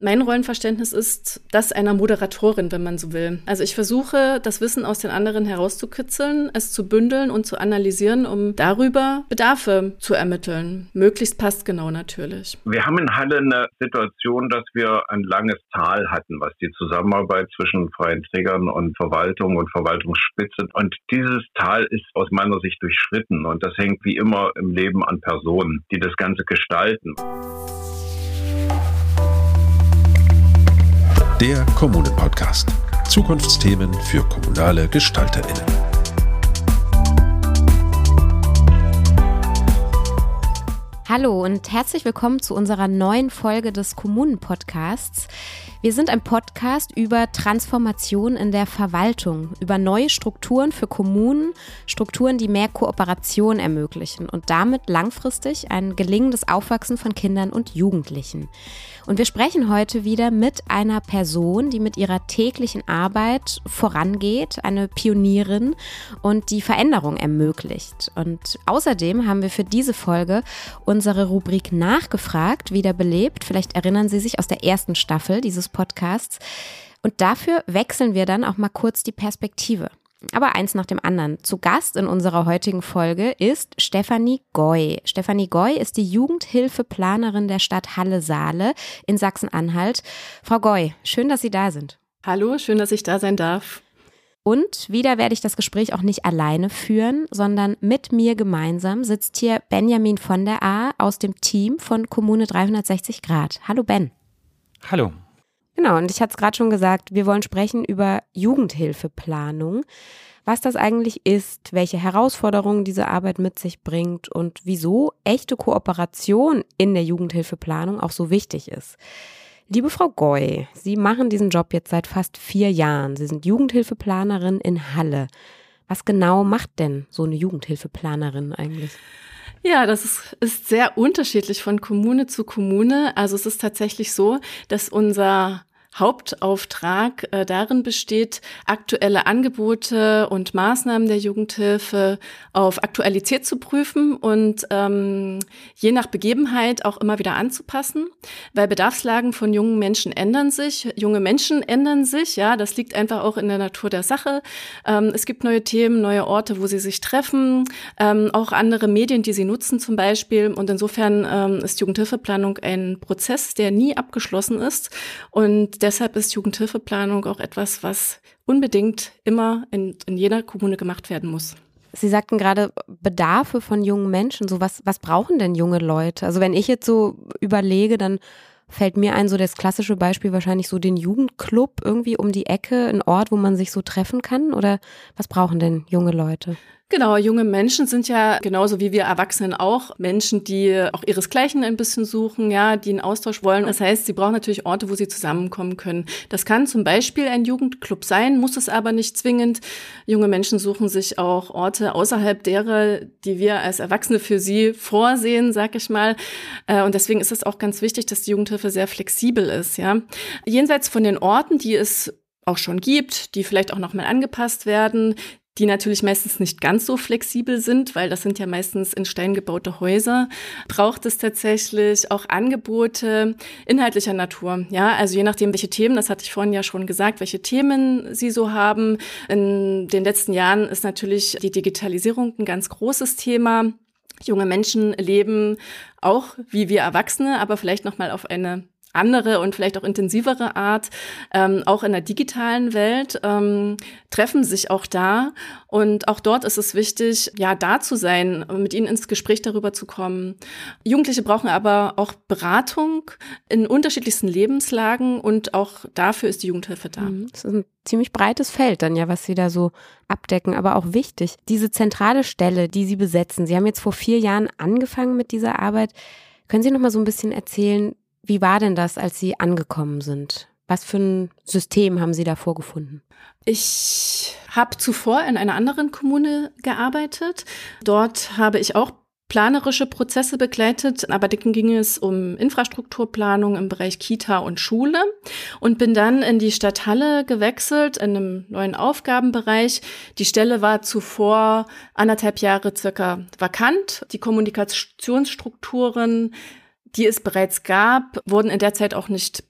Mein Rollenverständnis ist das einer Moderatorin, wenn man so will. Also ich versuche, das Wissen aus den anderen herauszukitzeln, es zu bündeln und zu analysieren, um darüber Bedarfe zu ermitteln. Möglichst passt genau natürlich. Wir haben in Halle eine Situation, dass wir ein langes Tal hatten, was die Zusammenarbeit zwischen freien Trägern und Verwaltung und Verwaltungsspitze. Und dieses Tal ist aus meiner Sicht durchschritten. Und das hängt wie immer im Leben an Personen, die das Ganze gestalten. Der Kommunen-Podcast. Zukunftsthemen für kommunale GestalterInnen. Hallo und herzlich willkommen zu unserer neuen Folge des Kommunen-Podcasts. Wir sind ein Podcast über Transformation in der Verwaltung, über neue Strukturen für Kommunen, Strukturen, die mehr Kooperation ermöglichen und damit langfristig ein gelingendes Aufwachsen von Kindern und Jugendlichen. Und wir sprechen heute wieder mit einer Person, die mit ihrer täglichen Arbeit vorangeht, eine Pionierin und die Veränderung ermöglicht. Und außerdem haben wir für diese Folge unsere Rubrik Nachgefragt wiederbelebt. Vielleicht erinnern Sie sich aus der ersten Staffel dieses Podcasts. Und dafür wechseln wir dann auch mal kurz die Perspektive. Aber eins nach dem anderen. Zu Gast in unserer heutigen Folge ist Stefanie Goy. Stefanie Goy ist die Jugendhilfeplanerin der Stadt Halle-Saale in Sachsen-Anhalt. Frau Goy, schön, dass Sie da sind. Hallo, schön, dass ich da sein darf. Und wieder werde ich das Gespräch auch nicht alleine führen, sondern mit mir gemeinsam sitzt hier Benjamin von der A aus dem Team von Kommune 360 Grad. Hallo Ben. Hallo. Genau, und ich hatte es gerade schon gesagt, wir wollen sprechen über Jugendhilfeplanung, was das eigentlich ist, welche Herausforderungen diese Arbeit mit sich bringt und wieso echte Kooperation in der Jugendhilfeplanung auch so wichtig ist. Liebe Frau Goy, Sie machen diesen Job jetzt seit fast vier Jahren. Sie sind Jugendhilfeplanerin in Halle. Was genau macht denn so eine Jugendhilfeplanerin eigentlich? Ja, das ist, ist sehr unterschiedlich von Kommune zu Kommune. Also es ist tatsächlich so, dass unser Hauptauftrag äh, darin besteht, aktuelle Angebote und Maßnahmen der Jugendhilfe auf Aktualität zu prüfen und ähm, je nach Begebenheit auch immer wieder anzupassen, weil Bedarfslagen von jungen Menschen ändern sich, junge Menschen ändern sich, ja, das liegt einfach auch in der Natur der Sache. Ähm, es gibt neue Themen, neue Orte, wo sie sich treffen, ähm, auch andere Medien, die sie nutzen zum Beispiel. Und insofern ähm, ist Jugendhilfeplanung ein Prozess, der nie abgeschlossen ist. Und deshalb ist Jugendhilfeplanung auch etwas, was unbedingt immer in, in jeder Kommune gemacht werden muss. Sie sagten gerade Bedarfe von jungen Menschen. So was, was brauchen denn junge Leute? Also wenn ich jetzt so überlege, dann fällt mir ein, so das klassische Beispiel wahrscheinlich so den Jugendclub irgendwie um die Ecke, ein Ort, wo man sich so treffen kann. Oder was brauchen denn junge Leute? Genau, junge Menschen sind ja genauso wie wir Erwachsenen auch Menschen, die auch ihresgleichen ein bisschen suchen, ja, die einen Austausch wollen. Das heißt, sie brauchen natürlich Orte, wo sie zusammenkommen können. Das kann zum Beispiel ein Jugendclub sein, muss es aber nicht zwingend. Junge Menschen suchen sich auch Orte außerhalb derer, die wir als Erwachsene für sie vorsehen, sag ich mal. Äh, und deswegen ist es auch ganz wichtig, dass die Jugendhilfe sehr flexibel ist, ja. Jenseits von den Orten, die es auch schon gibt, die vielleicht auch nochmal angepasst werden, die natürlich meistens nicht ganz so flexibel sind, weil das sind ja meistens in Stein gebaute Häuser, braucht es tatsächlich auch Angebote inhaltlicher Natur. Ja, also je nachdem, welche Themen, das hatte ich vorhin ja schon gesagt, welche Themen Sie so haben. In den letzten Jahren ist natürlich die Digitalisierung ein ganz großes Thema. Junge Menschen leben auch wie wir Erwachsene, aber vielleicht noch mal auf eine andere und vielleicht auch intensivere Art, ähm, auch in der digitalen Welt, ähm, treffen sich auch da. Und auch dort ist es wichtig, ja, da zu sein, mit ihnen ins Gespräch darüber zu kommen. Jugendliche brauchen aber auch Beratung in unterschiedlichsten Lebenslagen und auch dafür ist die Jugendhilfe da. Mhm. Das ist ein ziemlich breites Feld dann ja, was Sie da so abdecken, aber auch wichtig. Diese zentrale Stelle, die Sie besetzen, Sie haben jetzt vor vier Jahren angefangen mit dieser Arbeit. Können Sie noch mal so ein bisschen erzählen, wie war denn das, als Sie angekommen sind? Was für ein System haben Sie da vorgefunden? Ich habe zuvor in einer anderen Kommune gearbeitet. Dort habe ich auch planerische Prozesse begleitet, aber dann ging es um Infrastrukturplanung im Bereich Kita und Schule und bin dann in die Stadt Halle gewechselt in einem neuen Aufgabenbereich. Die Stelle war zuvor anderthalb Jahre circa vakant. Die Kommunikationsstrukturen die es bereits gab, wurden in der Zeit auch nicht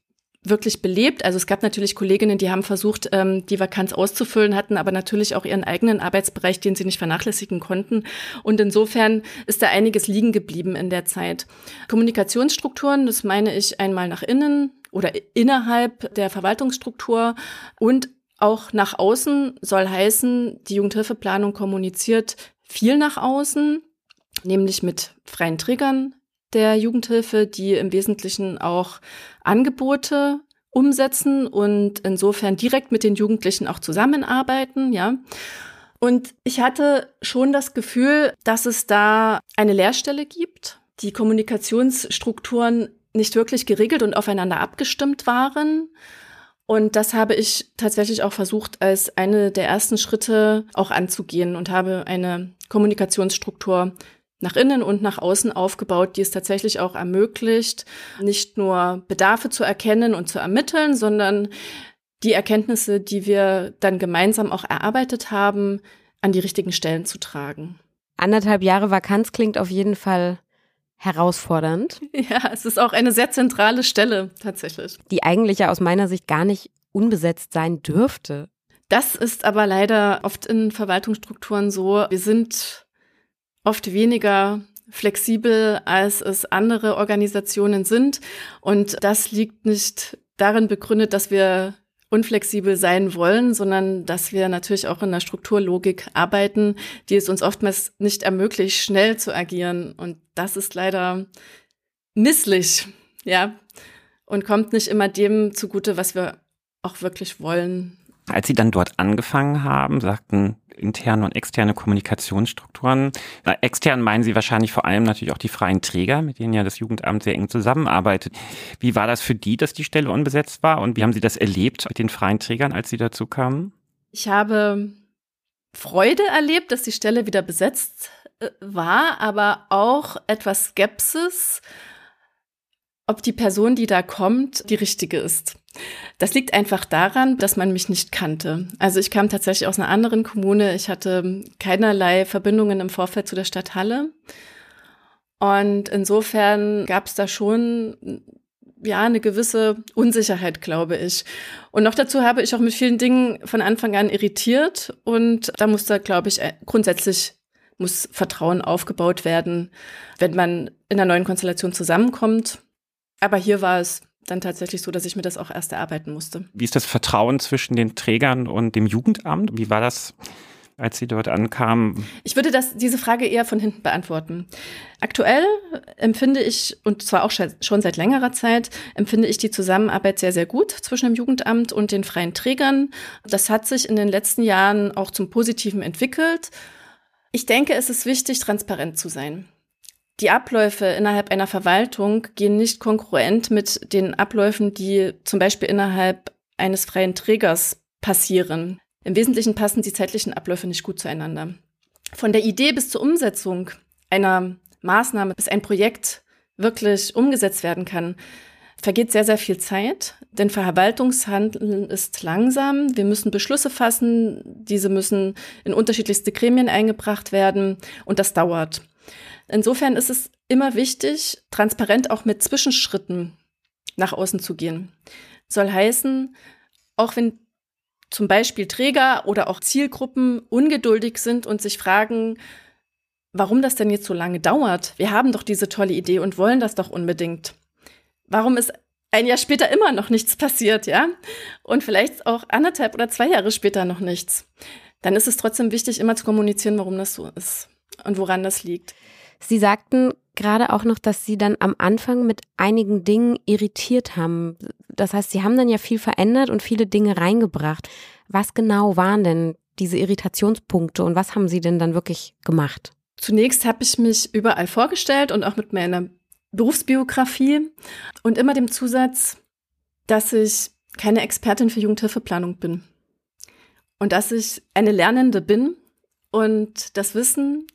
wirklich belebt. Also es gab natürlich Kolleginnen, die haben versucht, ähm, die Vakanz auszufüllen, hatten aber natürlich auch ihren eigenen Arbeitsbereich, den sie nicht vernachlässigen konnten. Und insofern ist da einiges liegen geblieben in der Zeit. Kommunikationsstrukturen, das meine ich einmal nach innen oder innerhalb der Verwaltungsstruktur und auch nach außen soll heißen, die Jugendhilfeplanung kommuniziert viel nach außen, nämlich mit freien Trägern, der Jugendhilfe, die im Wesentlichen auch Angebote umsetzen und insofern direkt mit den Jugendlichen auch zusammenarbeiten, ja. Und ich hatte schon das Gefühl, dass es da eine Leerstelle gibt, die Kommunikationsstrukturen nicht wirklich geregelt und aufeinander abgestimmt waren. Und das habe ich tatsächlich auch versucht, als eine der ersten Schritte auch anzugehen und habe eine Kommunikationsstruktur nach innen und nach außen aufgebaut, die es tatsächlich auch ermöglicht, nicht nur Bedarfe zu erkennen und zu ermitteln, sondern die Erkenntnisse, die wir dann gemeinsam auch erarbeitet haben, an die richtigen Stellen zu tragen. Anderthalb Jahre Vakanz klingt auf jeden Fall herausfordernd. Ja, es ist auch eine sehr zentrale Stelle tatsächlich. Die eigentlich ja aus meiner Sicht gar nicht unbesetzt sein dürfte. Das ist aber leider oft in Verwaltungsstrukturen so. Wir sind oft weniger flexibel, als es andere Organisationen sind. Und das liegt nicht darin begründet, dass wir unflexibel sein wollen, sondern dass wir natürlich auch in der Strukturlogik arbeiten, die es uns oftmals nicht ermöglicht, schnell zu agieren. Und das ist leider misslich, ja, und kommt nicht immer dem zugute, was wir auch wirklich wollen. Als Sie dann dort angefangen haben, sagten interne und externe Kommunikationsstrukturen. Na, extern meinen Sie wahrscheinlich vor allem natürlich auch die freien Träger, mit denen ja das Jugendamt sehr eng zusammenarbeitet. Wie war das für die, dass die Stelle unbesetzt war und wie haben Sie das erlebt mit den freien Trägern, als Sie dazu kamen? Ich habe Freude erlebt, dass die Stelle wieder besetzt äh, war, aber auch etwas Skepsis, ob die Person, die da kommt, die richtige ist. Das liegt einfach daran, dass man mich nicht kannte. Also ich kam tatsächlich aus einer anderen Kommune. Ich hatte keinerlei Verbindungen im Vorfeld zu der Stadt Halle. Und insofern gab es da schon ja eine gewisse Unsicherheit, glaube ich. Und noch dazu habe ich auch mit vielen Dingen von Anfang an irritiert und da muss da, glaube ich, grundsätzlich muss Vertrauen aufgebaut werden, wenn man in einer neuen Konstellation zusammenkommt aber hier war es dann tatsächlich so, dass ich mir das auch erst erarbeiten musste. Wie ist das Vertrauen zwischen den Trägern und dem Jugendamt? Wie war das, als Sie dort ankamen? Ich würde das, diese Frage eher von hinten beantworten. Aktuell empfinde ich, und zwar auch schon seit längerer Zeit, empfinde ich die Zusammenarbeit sehr, sehr gut zwischen dem Jugendamt und den freien Trägern. Das hat sich in den letzten Jahren auch zum Positiven entwickelt. Ich denke, es ist wichtig, transparent zu sein. Die Abläufe innerhalb einer Verwaltung gehen nicht konkurrent mit den Abläufen, die zum Beispiel innerhalb eines freien Trägers passieren. Im Wesentlichen passen die zeitlichen Abläufe nicht gut zueinander. Von der Idee bis zur Umsetzung einer Maßnahme, bis ein Projekt wirklich umgesetzt werden kann, vergeht sehr, sehr viel Zeit, denn Verwaltungshandeln ist langsam. Wir müssen Beschlüsse fassen, diese müssen in unterschiedlichste Gremien eingebracht werden und das dauert. Insofern ist es immer wichtig, transparent auch mit Zwischenschritten nach außen zu gehen. Soll heißen, auch wenn zum Beispiel Träger oder auch Zielgruppen ungeduldig sind und sich fragen, warum das denn jetzt so lange dauert. Wir haben doch diese tolle Idee und wollen das doch unbedingt. Warum ist ein Jahr später immer noch nichts passiert, ja? Und vielleicht auch anderthalb oder zwei Jahre später noch nichts. Dann ist es trotzdem wichtig, immer zu kommunizieren, warum das so ist und woran das liegt. Sie sagten gerade auch noch, dass Sie dann am Anfang mit einigen Dingen irritiert haben. Das heißt, Sie haben dann ja viel verändert und viele Dinge reingebracht. Was genau waren denn diese Irritationspunkte und was haben Sie denn dann wirklich gemacht? Zunächst habe ich mich überall vorgestellt und auch mit meiner Berufsbiografie und immer dem Zusatz, dass ich keine Expertin für Jugendhilfeplanung bin und dass ich eine Lernende bin und das Wissen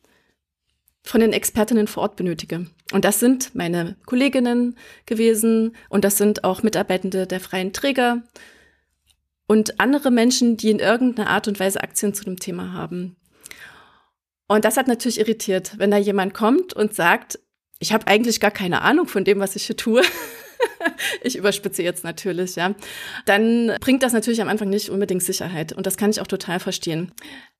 von den Expertinnen vor Ort benötige. Und das sind meine Kolleginnen gewesen und das sind auch Mitarbeitende der freien Träger und andere Menschen, die in irgendeiner Art und Weise Aktien zu dem Thema haben. Und das hat natürlich irritiert, wenn da jemand kommt und sagt, ich habe eigentlich gar keine Ahnung von dem, was ich hier tue. ich überspitze jetzt natürlich, ja, dann bringt das natürlich am Anfang nicht unbedingt Sicherheit. Und das kann ich auch total verstehen.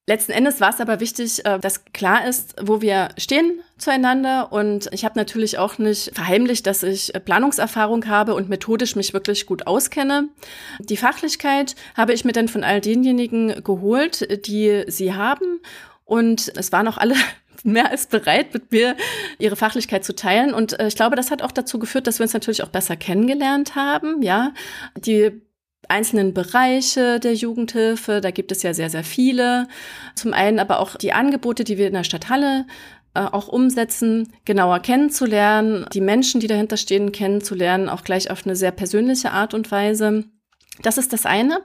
Letzten Endes war es aber wichtig, äh, dass klar ist, wo wir stehen zueinander. Und ich habe natürlich auch nicht verheimlicht, dass ich Planungserfahrung habe und methodisch mich wirklich gut auskenne. Die Fachlichkeit habe ich mir dann von all denjenigen geholt, die sie haben. Und es waren auch alle mehr als bereit, mit mir ihre Fachlichkeit zu teilen. Und äh, ich glaube, das hat auch dazu geführt, dass wir uns natürlich auch besser kennengelernt haben. Ja, die einzelnen Bereiche der Jugendhilfe, da gibt es ja sehr, sehr viele. Zum einen aber auch die Angebote, die wir in der Stadthalle äh, auch umsetzen, genauer kennenzulernen, die Menschen, die dahinter stehen, kennenzulernen, auch gleich auf eine sehr persönliche Art und Weise. Das ist das eine.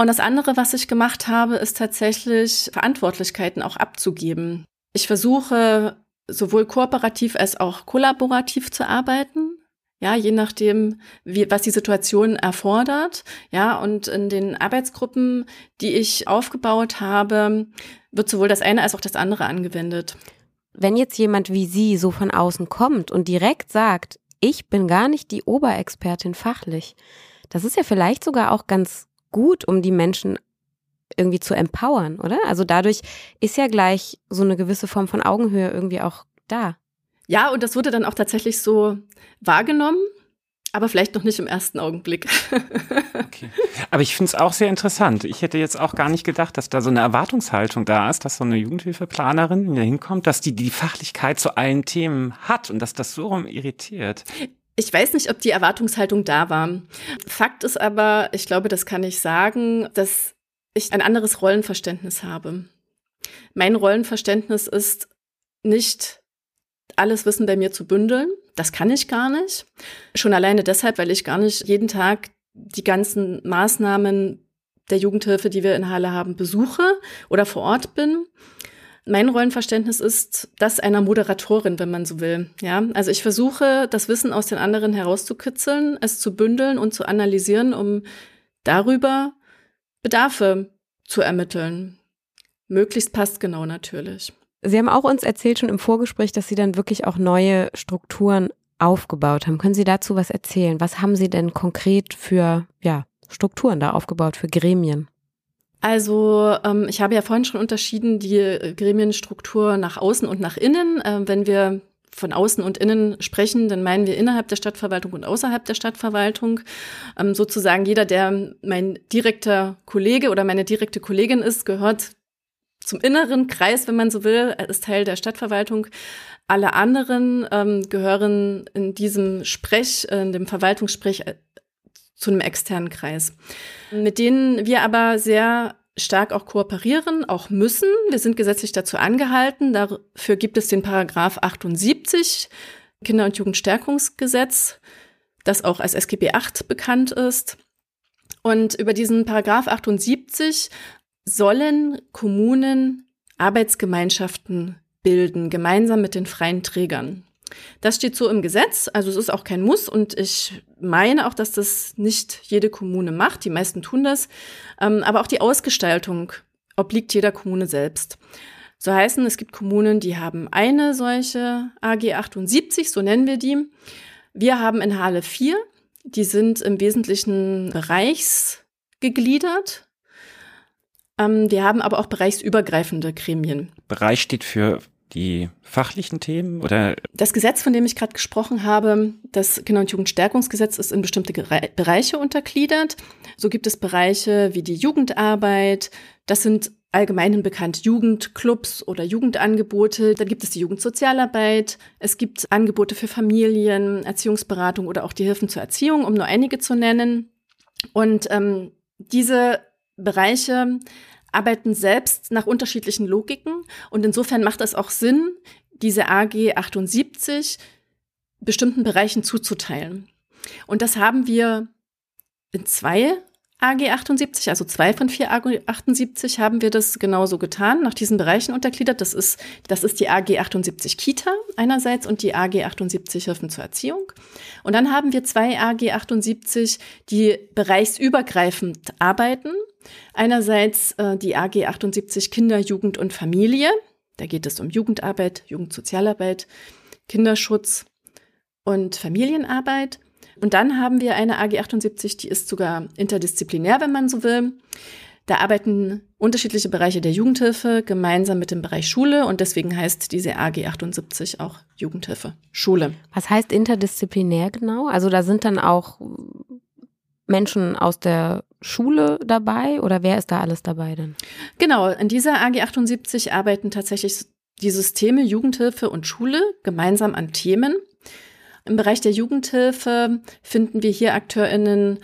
Und das andere, was ich gemacht habe, ist tatsächlich Verantwortlichkeiten auch abzugeben. Ich versuche sowohl kooperativ als auch kollaborativ zu arbeiten. Ja, je nachdem, wie, was die Situation erfordert. Ja, und in den Arbeitsgruppen, die ich aufgebaut habe, wird sowohl das eine als auch das andere angewendet. Wenn jetzt jemand wie Sie so von außen kommt und direkt sagt, ich bin gar nicht die Oberexpertin fachlich, das ist ja vielleicht sogar auch ganz gut, um die Menschen irgendwie zu empowern, oder? Also dadurch ist ja gleich so eine gewisse Form von Augenhöhe irgendwie auch da. Ja, und das wurde dann auch tatsächlich so wahrgenommen, aber vielleicht noch nicht im ersten Augenblick. okay. Aber ich finde es auch sehr interessant. Ich hätte jetzt auch gar nicht gedacht, dass da so eine Erwartungshaltung da ist, dass so eine Jugendhilfeplanerin, da hinkommt, dass die die Fachlichkeit zu allen Themen hat und dass das so rum irritiert. Ich weiß nicht, ob die Erwartungshaltung da war. Fakt ist aber, ich glaube, das kann ich sagen, dass ich ein anderes Rollenverständnis habe. Mein Rollenverständnis ist nicht alles Wissen bei mir zu bündeln. Das kann ich gar nicht. Schon alleine deshalb, weil ich gar nicht jeden Tag die ganzen Maßnahmen der Jugendhilfe, die wir in Halle haben, besuche oder vor Ort bin. Mein Rollenverständnis ist das einer Moderatorin, wenn man so will. Ja, also ich versuche, das Wissen aus den anderen herauszukitzeln, es zu bündeln und zu analysieren, um darüber Bedarfe zu ermitteln. Möglichst passt genau natürlich. Sie haben auch uns erzählt schon im Vorgespräch, dass Sie dann wirklich auch neue Strukturen aufgebaut haben. Können Sie dazu was erzählen? Was haben Sie denn konkret für ja, Strukturen da aufgebaut, für Gremien? Also ähm, ich habe ja vorhin schon unterschieden die Gremienstruktur nach außen und nach innen. Äh, wenn wir von außen und innen sprechen, dann meinen wir innerhalb der Stadtverwaltung und außerhalb der Stadtverwaltung. Ähm, sozusagen jeder, der mein direkter Kollege oder meine direkte Kollegin ist, gehört zum inneren Kreis, wenn man so will, ist Teil der Stadtverwaltung. Alle anderen ähm, gehören in diesem Sprech, in dem Verwaltungssprech äh, zu einem externen Kreis, mit denen wir aber sehr stark auch kooperieren, auch müssen. Wir sind gesetzlich dazu angehalten. Dafür gibt es den Paragraph 78 Kinder- und Jugendstärkungsgesetz, das auch als SGB 8 bekannt ist. Und über diesen Paragraph 78 sollen Kommunen Arbeitsgemeinschaften bilden, gemeinsam mit den freien Trägern. Das steht so im Gesetz, also es ist auch kein Muss und ich meine auch, dass das nicht jede Kommune macht, die meisten tun das, ähm, aber auch die Ausgestaltung obliegt jeder Kommune selbst. So heißen, es gibt Kommunen, die haben eine solche AG 78, so nennen wir die. Wir haben in Halle 4, die sind im Wesentlichen bereichsgegliedert. Ähm, wir haben aber auch bereichsübergreifende Gremien. Bereich steht für die fachlichen Themen oder? Das Gesetz, von dem ich gerade gesprochen habe, das Kinder- und Jugendstärkungsgesetz ist in bestimmte Bereiche untergliedert. So gibt es Bereiche wie die Jugendarbeit. Das sind allgemein bekannt Jugendclubs oder Jugendangebote. Dann gibt es die Jugendsozialarbeit. Es gibt Angebote für Familien, Erziehungsberatung oder auch die Hilfen zur Erziehung, um nur einige zu nennen. Und ähm, diese Bereiche arbeiten selbst nach unterschiedlichen Logiken und insofern macht es auch Sinn, diese AG 78 bestimmten Bereichen zuzuteilen. Und das haben wir in zwei AG 78, also zwei von vier AG 78 haben wir das genauso getan, nach diesen Bereichen untergliedert. Das ist, das ist die AG 78 Kita einerseits und die AG 78 Hilfen zur Erziehung. Und dann haben wir zwei AG 78, die bereichsübergreifend arbeiten. Einerseits äh, die AG 78 Kinder, Jugend und Familie. Da geht es um Jugendarbeit, Jugendsozialarbeit, Kinderschutz und Familienarbeit. Und dann haben wir eine AG 78, die ist sogar interdisziplinär, wenn man so will. Da arbeiten unterschiedliche Bereiche der Jugendhilfe gemeinsam mit dem Bereich Schule und deswegen heißt diese AG 78 auch Jugendhilfe Schule. Was heißt interdisziplinär genau? Also da sind dann auch Menschen aus der Schule dabei oder wer ist da alles dabei denn? Genau, in dieser AG 78 arbeiten tatsächlich die Systeme Jugendhilfe und Schule gemeinsam an Themen. Im Bereich der Jugendhilfe finden wir hier AkteurInnen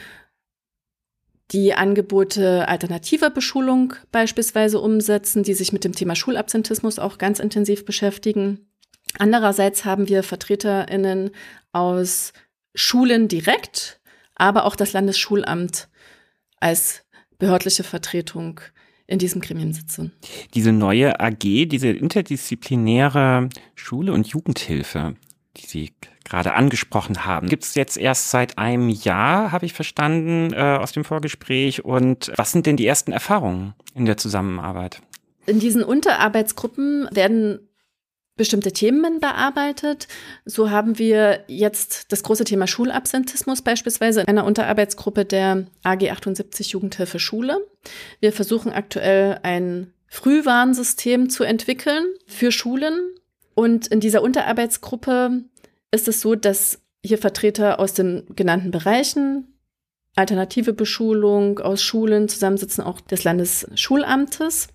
die Angebote alternativer Beschulung beispielsweise umsetzen, die sich mit dem Thema Schulabsentismus auch ganz intensiv beschäftigen. Andererseits haben wir VertreterInnen aus Schulen direkt, aber auch das Landesschulamt als behördliche Vertretung in diesem Gremium sitzen. Diese neue AG, diese interdisziplinäre Schule- und Jugendhilfe, die Sie gerade angesprochen haben, gibt es jetzt erst seit einem Jahr, habe ich verstanden, äh, aus dem Vorgespräch. Und was sind denn die ersten Erfahrungen in der Zusammenarbeit? In diesen Unterarbeitsgruppen werden bestimmte Themen bearbeitet. So haben wir jetzt das große Thema Schulabsentismus beispielsweise in einer Unterarbeitsgruppe der AG 78 Jugendhilfe Schule. Wir versuchen aktuell ein Frühwarnsystem zu entwickeln für Schulen. Und in dieser Unterarbeitsgruppe ist es so, dass hier Vertreter aus den genannten Bereichen, alternative Beschulung aus Schulen zusammensitzen, auch des Landesschulamtes.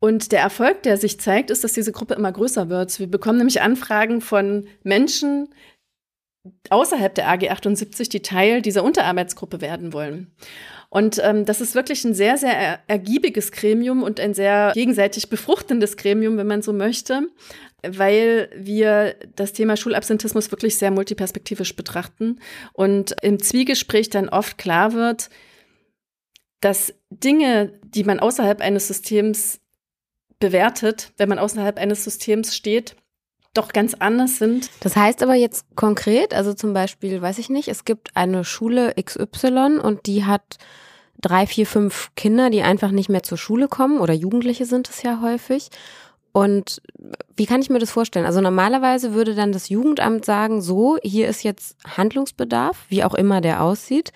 Und der Erfolg, der sich zeigt, ist, dass diese Gruppe immer größer wird. Wir bekommen nämlich Anfragen von Menschen außerhalb der AG 78, die Teil dieser Unterarbeitsgruppe werden wollen. Und ähm, das ist wirklich ein sehr, sehr ergiebiges Gremium und ein sehr gegenseitig befruchtendes Gremium, wenn man so möchte, weil wir das Thema Schulabsentismus wirklich sehr multiperspektivisch betrachten und im Zwiegespräch dann oft klar wird, dass Dinge, die man außerhalb eines Systems bewertet, wenn man außerhalb eines Systems steht, doch ganz anders sind. Das heißt aber jetzt konkret, also zum Beispiel, weiß ich nicht, es gibt eine Schule XY und die hat drei, vier, fünf Kinder, die einfach nicht mehr zur Schule kommen oder Jugendliche sind es ja häufig. Und wie kann ich mir das vorstellen? Also normalerweise würde dann das Jugendamt sagen, so, hier ist jetzt Handlungsbedarf, wie auch immer der aussieht.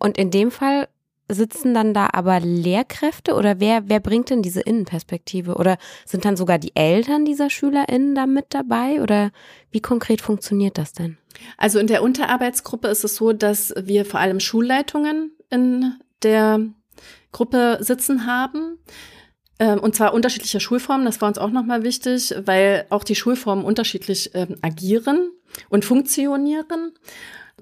Und in dem Fall sitzen dann da aber Lehrkräfte oder wer, wer bringt denn diese Innenperspektive? Oder sind dann sogar die Eltern dieser SchülerInnen da mit dabei? Oder wie konkret funktioniert das denn? Also in der Unterarbeitsgruppe ist es so, dass wir vor allem Schulleitungen in der Gruppe sitzen haben. Ähm, und zwar unterschiedlicher Schulformen, das war uns auch nochmal wichtig, weil auch die Schulformen unterschiedlich ähm, agieren und funktionieren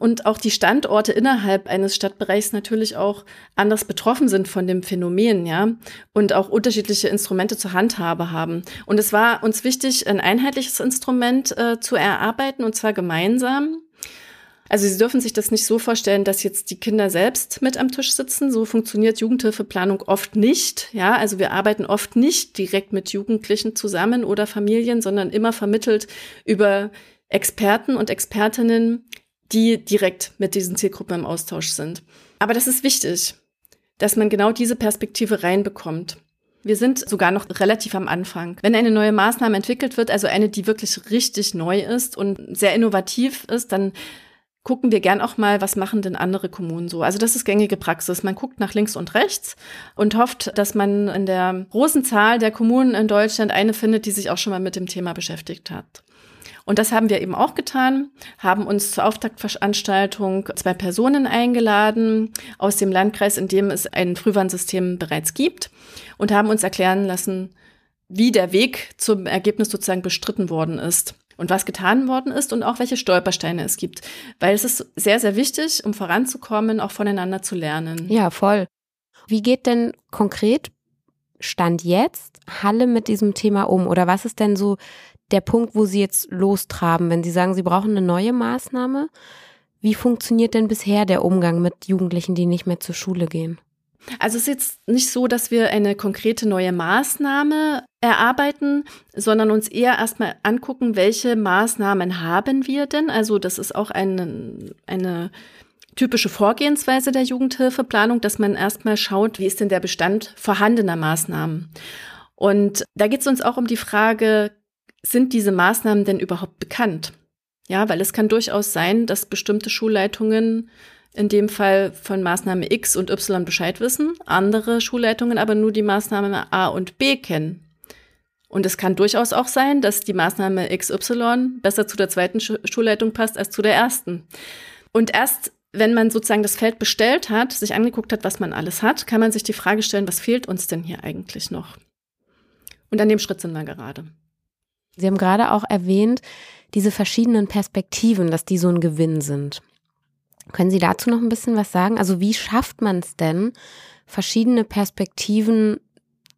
und auch die Standorte innerhalb eines Stadtbereichs natürlich auch anders betroffen sind von dem Phänomen, ja, und auch unterschiedliche Instrumente zur Handhabe haben. Und es war uns wichtig, ein einheitliches Instrument äh, zu erarbeiten und zwar gemeinsam. Also Sie dürfen sich das nicht so vorstellen, dass jetzt die Kinder selbst mit am Tisch sitzen. So funktioniert Jugendhilfeplanung oft nicht. Ja, also wir arbeiten oft nicht direkt mit Jugendlichen zusammen oder Familien, sondern immer vermittelt über Experten und Expertinnen, die direkt mit diesen Zielgruppen im Austausch sind. Aber das ist wichtig, dass man genau diese Perspektive reinbekommt. Wir sind sogar noch relativ am Anfang. Wenn eine neue Maßnahme entwickelt wird, also eine, die wirklich richtig neu ist und sehr innovativ ist, dann gucken wir gern auch mal, was machen denn andere Kommunen so. Also das ist gängige Praxis. Man guckt nach links und rechts und hofft, dass man in der großen Zahl der Kommunen in Deutschland eine findet, die sich auch schon mal mit dem Thema beschäftigt hat. Und das haben wir eben auch getan, haben uns zur Auftaktveranstaltung zwei Personen eingeladen aus dem Landkreis, in dem es ein Frühwarnsystem bereits gibt und haben uns erklären lassen, wie der Weg zum Ergebnis sozusagen bestritten worden ist und was getan worden ist und auch welche Stolpersteine es gibt. Weil es ist sehr, sehr wichtig, um voranzukommen, auch voneinander zu lernen. Ja, voll. Wie geht denn konkret Stand jetzt Halle mit diesem Thema um? Oder was ist denn so der Punkt, wo Sie jetzt lostraben, wenn Sie sagen, Sie brauchen eine neue Maßnahme? Wie funktioniert denn bisher der Umgang mit Jugendlichen, die nicht mehr zur Schule gehen? Also es ist jetzt nicht so, dass wir eine konkrete neue Maßnahme erarbeiten, sondern uns eher erstmal angucken, welche Maßnahmen haben wir denn. Also das ist auch eine, eine typische Vorgehensweise der Jugendhilfeplanung, dass man erstmal schaut, wie ist denn der Bestand vorhandener Maßnahmen. Und da geht es uns auch um die Frage, sind diese Maßnahmen denn überhaupt bekannt? Ja, weil es kann durchaus sein, dass bestimmte Schulleitungen in dem Fall von Maßnahme X und Y Bescheid wissen, andere Schulleitungen aber nur die Maßnahme A und B kennen. Und es kann durchaus auch sein, dass die Maßnahme XY besser zu der zweiten Schulleitung passt als zu der ersten. Und erst wenn man sozusagen das Feld bestellt hat, sich angeguckt hat, was man alles hat, kann man sich die Frage stellen, was fehlt uns denn hier eigentlich noch? Und an dem Schritt sind wir gerade. Sie haben gerade auch erwähnt, diese verschiedenen Perspektiven, dass die so ein Gewinn sind. Können Sie dazu noch ein bisschen was sagen? Also wie schafft man es denn, verschiedene Perspektiven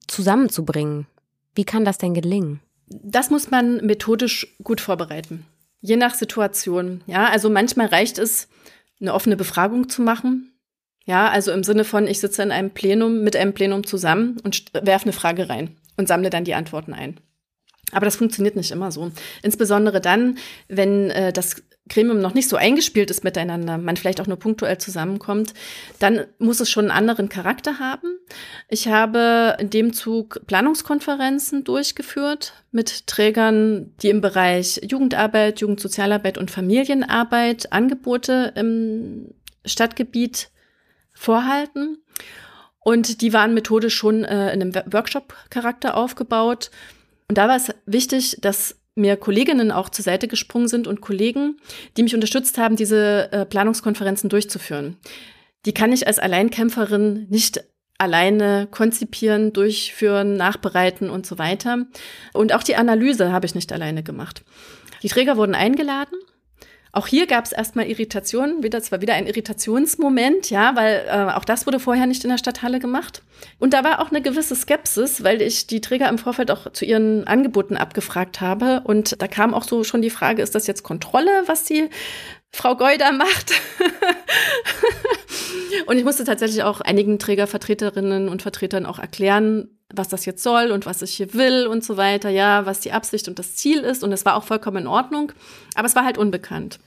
zusammenzubringen? Wie kann das denn gelingen? Das muss man methodisch gut vorbereiten. Je nach Situation. Ja, also manchmal reicht es, eine offene Befragung zu machen. Ja, also im Sinne von, ich sitze in einem Plenum mit einem Plenum zusammen und werfe eine Frage rein und sammle dann die Antworten ein. Aber das funktioniert nicht immer so. Insbesondere dann, wenn äh, das Gremium noch nicht so eingespielt ist miteinander, man vielleicht auch nur punktuell zusammenkommt, dann muss es schon einen anderen Charakter haben. Ich habe in dem Zug Planungskonferenzen durchgeführt mit Trägern, die im Bereich Jugendarbeit, Jugendsozialarbeit und Familienarbeit Angebote im Stadtgebiet vorhalten. Und die waren methodisch schon äh, in einem Workshop-Charakter aufgebaut. Und da war es wichtig, dass mir Kolleginnen auch zur Seite gesprungen sind und Kollegen, die mich unterstützt haben, diese äh, Planungskonferenzen durchzuführen. Die kann ich als Alleinkämpferin nicht alleine konzipieren, durchführen, nachbereiten und so weiter. Und auch die Analyse habe ich nicht alleine gemacht. Die Träger wurden eingeladen auch hier gab es erstmal Irritationen, wieder zwar wieder ein Irritationsmoment, ja, weil äh, auch das wurde vorher nicht in der Stadthalle gemacht. Und da war auch eine gewisse Skepsis, weil ich die Träger im Vorfeld auch zu ihren Angeboten abgefragt habe. Und da kam auch so schon die Frage, ist das jetzt Kontrolle, was die Frau Geuder macht? und ich musste tatsächlich auch einigen Trägervertreterinnen und Vertretern auch erklären, was das jetzt soll und was ich hier will und so weiter, ja, was die Absicht und das Ziel ist. Und es war auch vollkommen in Ordnung, aber es war halt unbekannt.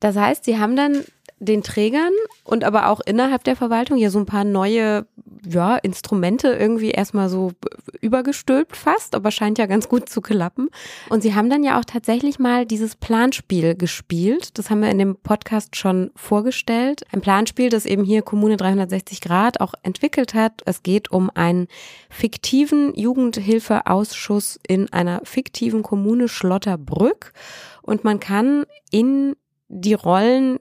Das heißt, Sie haben dann den Trägern und aber auch innerhalb der Verwaltung ja so ein paar neue ja, Instrumente irgendwie erstmal so übergestülpt fast, aber scheint ja ganz gut zu klappen. Und sie haben dann ja auch tatsächlich mal dieses Planspiel gespielt. Das haben wir in dem Podcast schon vorgestellt. Ein Planspiel, das eben hier Kommune 360 Grad auch entwickelt hat. Es geht um einen fiktiven Jugendhilfeausschuss in einer fiktiven Kommune Schlotterbrück. Und man kann in die Rollen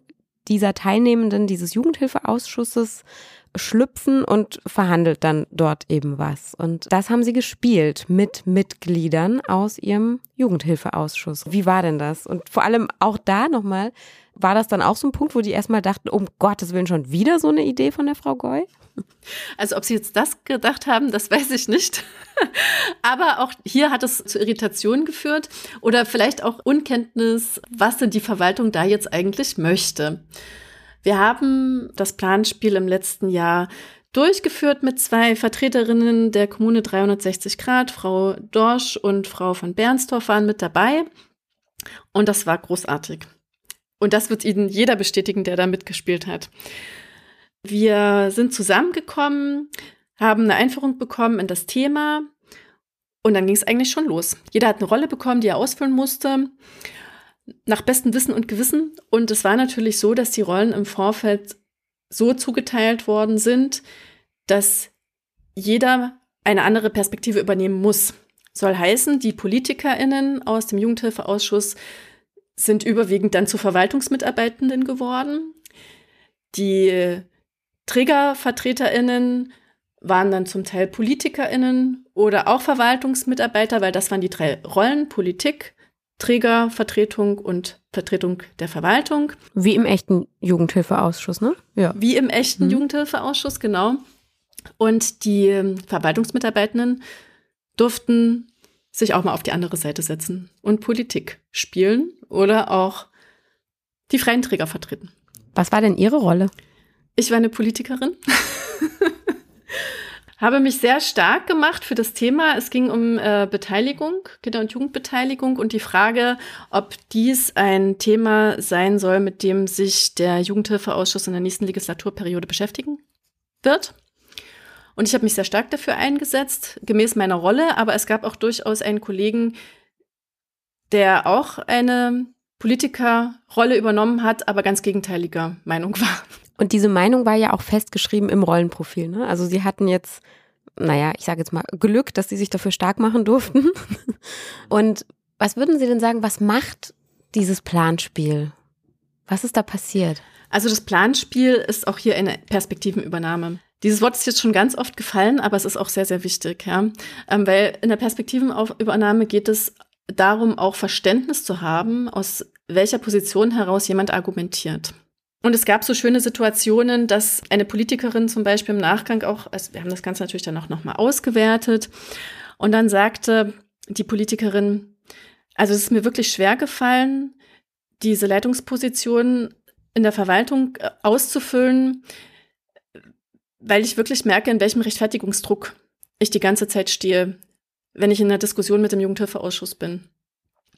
dieser Teilnehmenden dieses Jugendhilfeausschusses schlüpfen und verhandelt dann dort eben was. Und das haben sie gespielt mit Mitgliedern aus ihrem Jugendhilfeausschuss. Wie war denn das? Und vor allem auch da nochmal, war das dann auch so ein Punkt, wo die erstmal dachten, um Gottes Willen schon wieder so eine Idee von der Frau Goy? Also ob sie jetzt das gedacht haben, das weiß ich nicht. Aber auch hier hat es zu Irritationen geführt oder vielleicht auch Unkenntnis, was denn die Verwaltung da jetzt eigentlich möchte. Wir haben das Planspiel im letzten Jahr durchgeführt mit zwei Vertreterinnen der Kommune 360 Grad. Frau Dorsch und Frau von Bernstorff waren mit dabei. Und das war großartig. Und das wird Ihnen jeder bestätigen, der da mitgespielt hat. Wir sind zusammengekommen, haben eine Einführung bekommen in das Thema und dann ging es eigentlich schon los. Jeder hat eine Rolle bekommen, die er ausfüllen musste nach bestem Wissen und Gewissen. Und es war natürlich so, dass die Rollen im Vorfeld so zugeteilt worden sind, dass jeder eine andere Perspektive übernehmen muss. Soll heißen, die PolitikerInnen aus dem Jugendhilfeausschuss sind überwiegend dann zu Verwaltungsmitarbeitenden geworden. Die TrägervertreterInnen waren dann zum Teil PolitikerInnen oder auch Verwaltungsmitarbeiter, weil das waren die drei Rollen, Politik, Trägervertretung und Vertretung der Verwaltung. Wie im echten Jugendhilfeausschuss, ne? Ja. Wie im echten mhm. Jugendhilfeausschuss, genau. Und die Verwaltungsmitarbeitenden durften sich auch mal auf die andere Seite setzen und Politik spielen oder auch die freien Träger vertreten. Was war denn Ihre Rolle? Ich war eine Politikerin. habe mich sehr stark gemacht für das Thema. Es ging um äh, Beteiligung, Kinder- und Jugendbeteiligung und die Frage, ob dies ein Thema sein soll, mit dem sich der Jugendhilfeausschuss in der nächsten Legislaturperiode beschäftigen wird. Und ich habe mich sehr stark dafür eingesetzt, gemäß meiner Rolle, aber es gab auch durchaus einen Kollegen, der auch eine Politikerrolle übernommen hat, aber ganz gegenteiliger Meinung war. Und diese Meinung war ja auch festgeschrieben im Rollenprofil. Ne? Also sie hatten jetzt, naja, ich sage jetzt mal Glück, dass sie sich dafür stark machen durften. Und was würden Sie denn sagen, was macht dieses Planspiel? Was ist da passiert? Also das Planspiel ist auch hier eine Perspektivenübernahme. Dieses Wort ist jetzt schon ganz oft gefallen, aber es ist auch sehr, sehr wichtig, ja. Ähm, weil in der Perspektivenübernahme geht es darum, auch Verständnis zu haben, aus welcher Position heraus jemand argumentiert. Und es gab so schöne Situationen, dass eine Politikerin zum Beispiel im Nachgang auch, also wir haben das Ganze natürlich dann auch nochmal ausgewertet, und dann sagte die Politikerin, also es ist mir wirklich schwer gefallen, diese Leitungsposition in der Verwaltung äh, auszufüllen, weil ich wirklich merke, in welchem Rechtfertigungsdruck ich die ganze Zeit stehe, wenn ich in der Diskussion mit dem Jugendhilfeausschuss bin.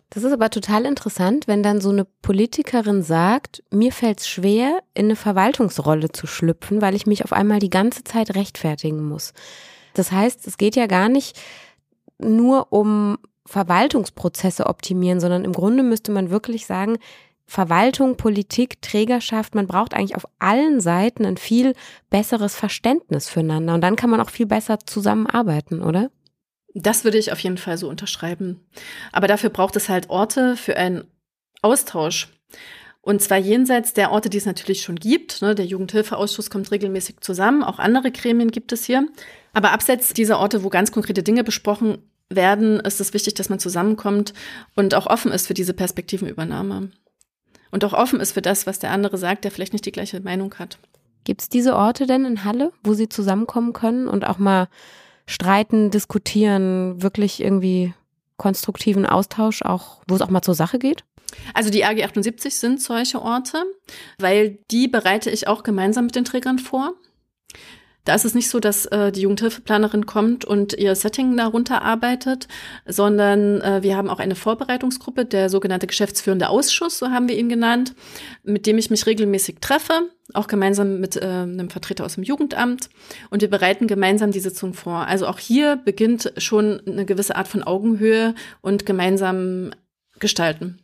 Das ist aber total interessant, wenn dann so eine Politikerin sagt, mir fällt es schwer, in eine Verwaltungsrolle zu schlüpfen, weil ich mich auf einmal die ganze Zeit rechtfertigen muss. Das heißt, es geht ja gar nicht nur um Verwaltungsprozesse optimieren, sondern im Grunde müsste man wirklich sagen, Verwaltung, Politik, Trägerschaft, man braucht eigentlich auf allen Seiten ein viel besseres Verständnis füreinander und dann kann man auch viel besser zusammenarbeiten, oder? Das würde ich auf jeden Fall so unterschreiben. Aber dafür braucht es halt Orte für einen Austausch. Und zwar jenseits der Orte, die es natürlich schon gibt. Ne? Der Jugendhilfeausschuss kommt regelmäßig zusammen. Auch andere Gremien gibt es hier. Aber abseits dieser Orte, wo ganz konkrete Dinge besprochen werden, ist es wichtig, dass man zusammenkommt und auch offen ist für diese Perspektivenübernahme. Und auch offen ist für das, was der andere sagt, der vielleicht nicht die gleiche Meinung hat. Gibt es diese Orte denn in Halle, wo sie zusammenkommen können und auch mal streiten, diskutieren, wirklich irgendwie konstruktiven Austausch, auch wo es auch mal zur Sache geht? Also die AG 78 sind solche Orte, weil die bereite ich auch gemeinsam mit den Trägern vor. Da ist es nicht so, dass äh, die Jugendhilfeplanerin kommt und ihr Setting darunter arbeitet, sondern äh, wir haben auch eine Vorbereitungsgruppe, der sogenannte geschäftsführende Ausschuss, so haben wir ihn genannt, mit dem ich mich regelmäßig treffe, auch gemeinsam mit äh, einem Vertreter aus dem Jugendamt. Und wir bereiten gemeinsam die Sitzung vor. Also auch hier beginnt schon eine gewisse Art von Augenhöhe und gemeinsam gestalten.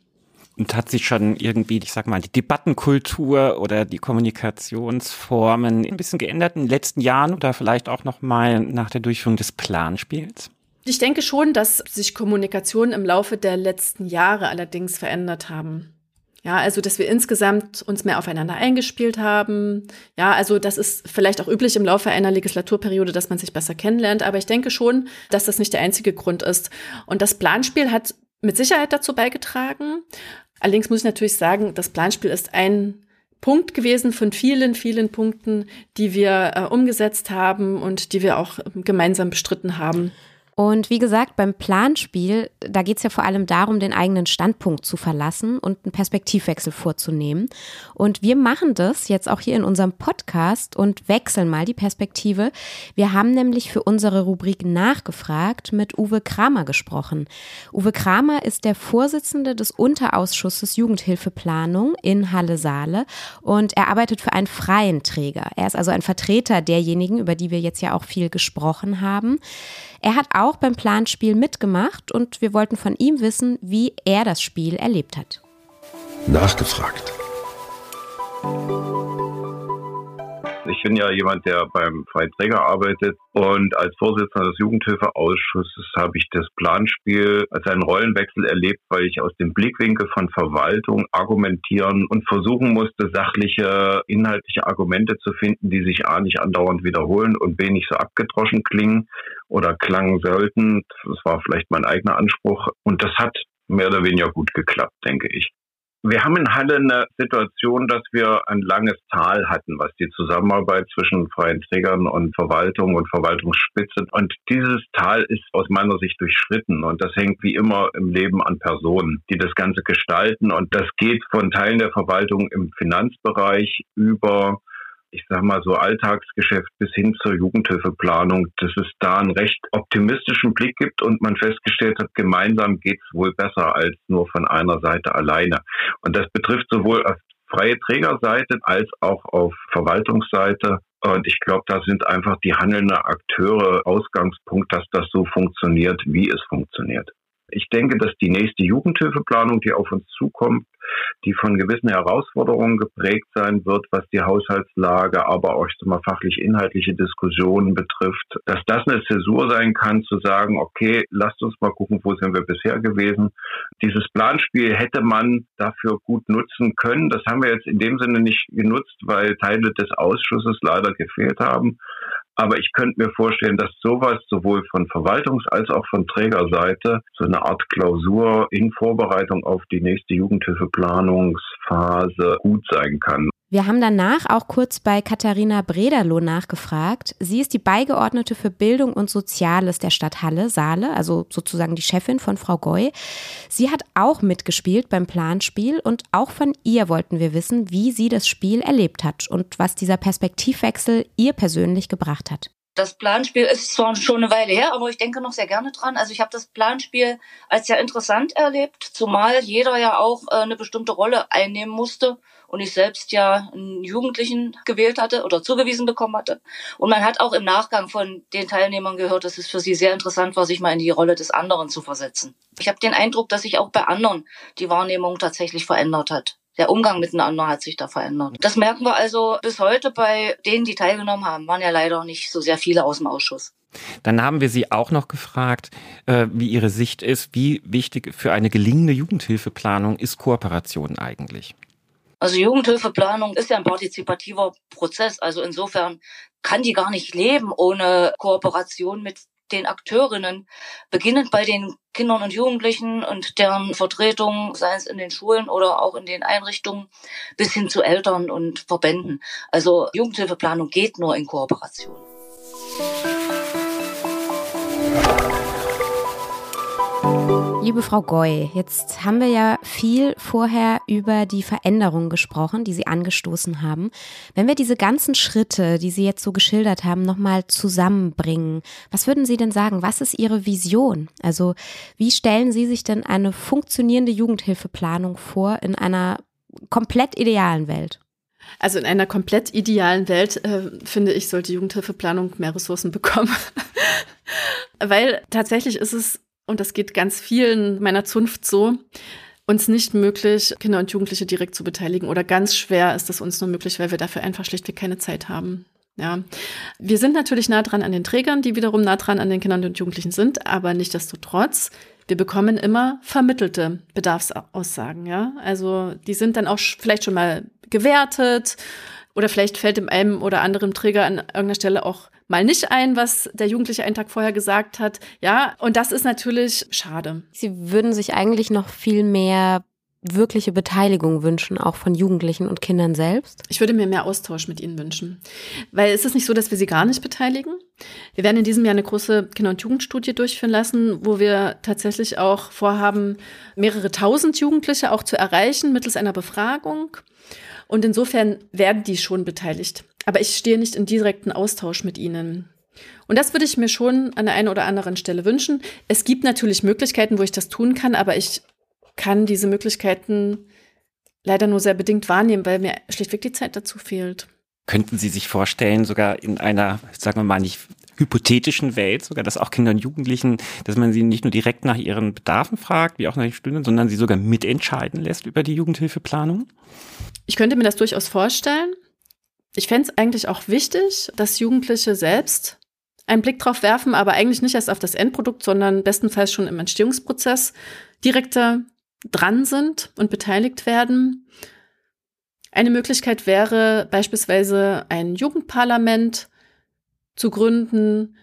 Und hat sich schon irgendwie, ich sag mal, die Debattenkultur oder die Kommunikationsformen ein bisschen geändert in den letzten Jahren oder vielleicht auch noch mal nach der Durchführung des Planspiels? Ich denke schon, dass sich Kommunikation im Laufe der letzten Jahre allerdings verändert haben. Ja, also, dass wir insgesamt uns mehr aufeinander eingespielt haben. Ja, also, das ist vielleicht auch üblich im Laufe einer Legislaturperiode, dass man sich besser kennenlernt. Aber ich denke schon, dass das nicht der einzige Grund ist. Und das Planspiel hat mit Sicherheit dazu beigetragen. Allerdings muss ich natürlich sagen, das Planspiel ist ein Punkt gewesen von vielen, vielen Punkten, die wir äh, umgesetzt haben und die wir auch gemeinsam bestritten haben. Und wie gesagt, beim Planspiel, da geht es ja vor allem darum, den eigenen Standpunkt zu verlassen und einen Perspektivwechsel vorzunehmen. Und wir machen das jetzt auch hier in unserem Podcast und wechseln mal die Perspektive. Wir haben nämlich für unsere Rubrik nachgefragt mit Uwe Kramer gesprochen. Uwe Kramer ist der Vorsitzende des Unterausschusses Jugendhilfeplanung in Halle-Saale und er arbeitet für einen freien Träger. Er ist also ein Vertreter derjenigen, über die wir jetzt ja auch viel gesprochen haben. Er hat auch beim Planspiel mitgemacht und wir wollten von ihm wissen, wie er das Spiel erlebt hat. Nachgefragt. Ich bin ja jemand, der beim Freien Träger arbeitet und als Vorsitzender des Jugendhilfeausschusses habe ich das Planspiel als einen Rollenwechsel erlebt, weil ich aus dem Blickwinkel von Verwaltung argumentieren und versuchen musste, sachliche, inhaltliche Argumente zu finden, die sich A nicht andauernd wiederholen und B nicht so abgedroschen klingen oder klangen sollten. Das war vielleicht mein eigener Anspruch und das hat mehr oder weniger gut geklappt, denke ich. Wir haben in Halle eine Situation, dass wir ein langes Tal hatten, was die Zusammenarbeit zwischen freien Trägern und Verwaltung und Verwaltungsspitze. Und dieses Tal ist aus meiner Sicht durchschritten. Und das hängt wie immer im Leben an Personen, die das Ganze gestalten. Und das geht von Teilen der Verwaltung im Finanzbereich über ich sag mal so Alltagsgeschäft bis hin zur Jugendhilfeplanung, dass es da einen recht optimistischen Blick gibt und man festgestellt hat, gemeinsam geht es wohl besser als nur von einer Seite alleine. Und das betrifft sowohl auf freie Trägerseite als auch auf Verwaltungsseite. Und ich glaube, da sind einfach die handelnden Akteure Ausgangspunkt, dass das so funktioniert, wie es funktioniert. Ich denke, dass die nächste Jugendhilfeplanung, die auf uns zukommt, die von gewissen Herausforderungen geprägt sein wird, was die Haushaltslage, aber auch mal fachlich inhaltliche Diskussionen betrifft, dass das eine Zäsur sein kann, zu sagen, okay, lasst uns mal gucken, wo sind wir bisher gewesen. Dieses Planspiel hätte man dafür gut nutzen können. Das haben wir jetzt in dem Sinne nicht genutzt, weil Teile des Ausschusses leider gefehlt haben. Aber ich könnte mir vorstellen, dass sowas sowohl von Verwaltungs- als auch von Trägerseite so eine Art Klausur in Vorbereitung auf die nächste Jugendhilfeplanungsphase gut sein kann. Wir haben danach auch kurz bei Katharina Brederloh nachgefragt. Sie ist die Beigeordnete für Bildung und Soziales der Stadt Halle, Saale, also sozusagen die Chefin von Frau Goy. Sie hat auch mitgespielt beim Planspiel und auch von ihr wollten wir wissen, wie sie das Spiel erlebt hat und was dieser Perspektivwechsel ihr persönlich gebracht hat. Das Planspiel ist zwar schon eine Weile her, aber ich denke noch sehr gerne dran. Also ich habe das Planspiel als sehr interessant erlebt, zumal jeder ja auch äh, eine bestimmte Rolle einnehmen musste und ich selbst ja einen Jugendlichen gewählt hatte oder zugewiesen bekommen hatte. Und man hat auch im Nachgang von den Teilnehmern gehört, dass es für sie sehr interessant war, sich mal in die Rolle des anderen zu versetzen. Ich habe den Eindruck, dass sich auch bei anderen die Wahrnehmung tatsächlich verändert hat der Umgang miteinander hat sich da verändert. Das merken wir also bis heute bei denen, die teilgenommen haben. Waren ja leider nicht so sehr viele aus dem Ausschuss. Dann haben wir Sie auch noch gefragt, äh, wie Ihre Sicht ist, wie wichtig für eine gelingende Jugendhilfeplanung ist Kooperation eigentlich? Also Jugendhilfeplanung ist ja ein partizipativer Prozess. Also insofern kann die gar nicht leben ohne Kooperation mit den Akteurinnen, beginnend bei den Kindern und Jugendlichen und deren Vertretung, sei es in den Schulen oder auch in den Einrichtungen, bis hin zu Eltern und Verbänden. Also Jugendhilfeplanung geht nur in Kooperation. Liebe Frau Goy, jetzt haben wir ja viel vorher über die Veränderungen gesprochen, die Sie angestoßen haben. Wenn wir diese ganzen Schritte, die Sie jetzt so geschildert haben, nochmal zusammenbringen, was würden Sie denn sagen? Was ist Ihre Vision? Also wie stellen Sie sich denn eine funktionierende Jugendhilfeplanung vor in einer komplett idealen Welt? Also in einer komplett idealen Welt, äh, finde ich, sollte Jugendhilfeplanung mehr Ressourcen bekommen. Weil tatsächlich ist es und das geht ganz vielen meiner Zunft so, uns nicht möglich, Kinder und Jugendliche direkt zu beteiligen. Oder ganz schwer ist es uns nur möglich, weil wir dafür einfach schlichtweg keine Zeit haben. Ja, wir sind natürlich nah dran an den Trägern, die wiederum nah dran an den Kindern und Jugendlichen sind, aber nichtdestotrotz, wir bekommen immer vermittelte Bedarfsaussagen. Ja, also die sind dann auch vielleicht schon mal gewertet oder vielleicht fällt dem einen oder anderen Träger an irgendeiner Stelle auch mal nicht ein, was der Jugendliche einen Tag vorher gesagt hat. Ja, und das ist natürlich schade. Sie würden sich eigentlich noch viel mehr wirkliche Beteiligung wünschen, auch von Jugendlichen und Kindern selbst? Ich würde mir mehr Austausch mit ihnen wünschen. Weil es ist nicht so, dass wir sie gar nicht beteiligen. Wir werden in diesem Jahr eine große Kinder- und Jugendstudie durchführen lassen, wo wir tatsächlich auch vorhaben, mehrere tausend Jugendliche auch zu erreichen mittels einer Befragung. Und insofern werden die schon beteiligt aber ich stehe nicht in direkten Austausch mit ihnen. Und das würde ich mir schon an der einen oder anderen Stelle wünschen. Es gibt natürlich Möglichkeiten, wo ich das tun kann, aber ich kann diese Möglichkeiten leider nur sehr bedingt wahrnehmen, weil mir schlichtweg die Zeit dazu fehlt. Könnten Sie sich vorstellen, sogar in einer, sagen wir mal nicht hypothetischen Welt, sogar dass auch Kinder und Jugendlichen, dass man sie nicht nur direkt nach ihren Bedarfen fragt, wie auch nach den Stunden, sondern sie sogar mitentscheiden lässt über die Jugendhilfeplanung? Ich könnte mir das durchaus vorstellen. Ich fände es eigentlich auch wichtig, dass Jugendliche selbst einen Blick drauf werfen, aber eigentlich nicht erst auf das Endprodukt, sondern bestenfalls schon im Entstehungsprozess direkter dran sind und beteiligt werden. Eine Möglichkeit wäre beispielsweise ein Jugendparlament zu gründen,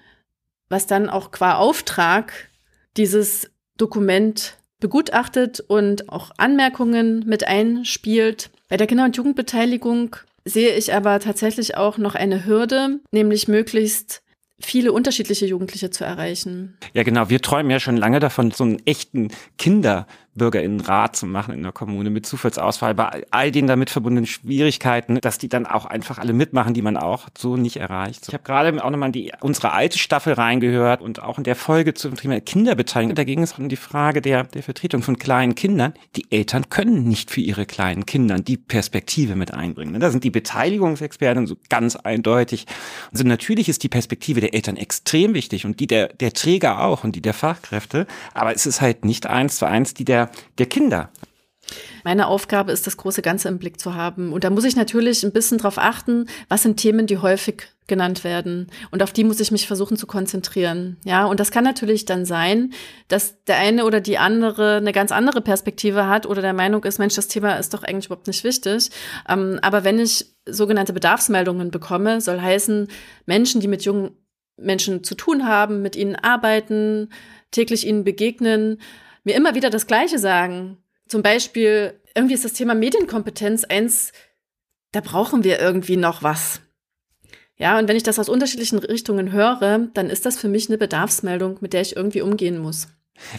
was dann auch qua Auftrag dieses Dokument begutachtet und auch Anmerkungen mit einspielt. Bei der Kinder- und Jugendbeteiligung sehe ich aber tatsächlich auch noch eine Hürde, nämlich möglichst viele unterschiedliche Jugendliche zu erreichen. Ja, genau. Wir träumen ja schon lange davon, so einen echten Kinder BürgerInnenrat zu machen in der Kommune mit Zufallsauswahl, bei all den damit verbundenen Schwierigkeiten, dass die dann auch einfach alle mitmachen, die man auch so nicht erreicht. Ich habe gerade auch nochmal in die, unsere alte Staffel reingehört und auch in der Folge zum Thema Kinderbeteiligung, da ging es um die Frage der, der Vertretung von kleinen Kindern. Die Eltern können nicht für ihre kleinen Kinder die Perspektive mit einbringen. Da sind die Beteiligungsexperten so ganz eindeutig. Also natürlich ist die Perspektive der Eltern extrem wichtig und die der, der Träger auch und die der Fachkräfte, aber es ist halt nicht eins zu eins die der, der Kinder. Meine Aufgabe ist, das große Ganze im Blick zu haben. Und da muss ich natürlich ein bisschen drauf achten, was sind Themen, die häufig genannt werden. Und auf die muss ich mich versuchen zu konzentrieren. Ja, und das kann natürlich dann sein, dass der eine oder die andere eine ganz andere Perspektive hat oder der Meinung ist, Mensch, das Thema ist doch eigentlich überhaupt nicht wichtig. Ähm, aber wenn ich sogenannte Bedarfsmeldungen bekomme, soll heißen, Menschen, die mit jungen Menschen zu tun haben, mit ihnen arbeiten, täglich ihnen begegnen, mir immer wieder das Gleiche sagen. Zum Beispiel, irgendwie ist das Thema Medienkompetenz eins, da brauchen wir irgendwie noch was. Ja, und wenn ich das aus unterschiedlichen Richtungen höre, dann ist das für mich eine Bedarfsmeldung, mit der ich irgendwie umgehen muss.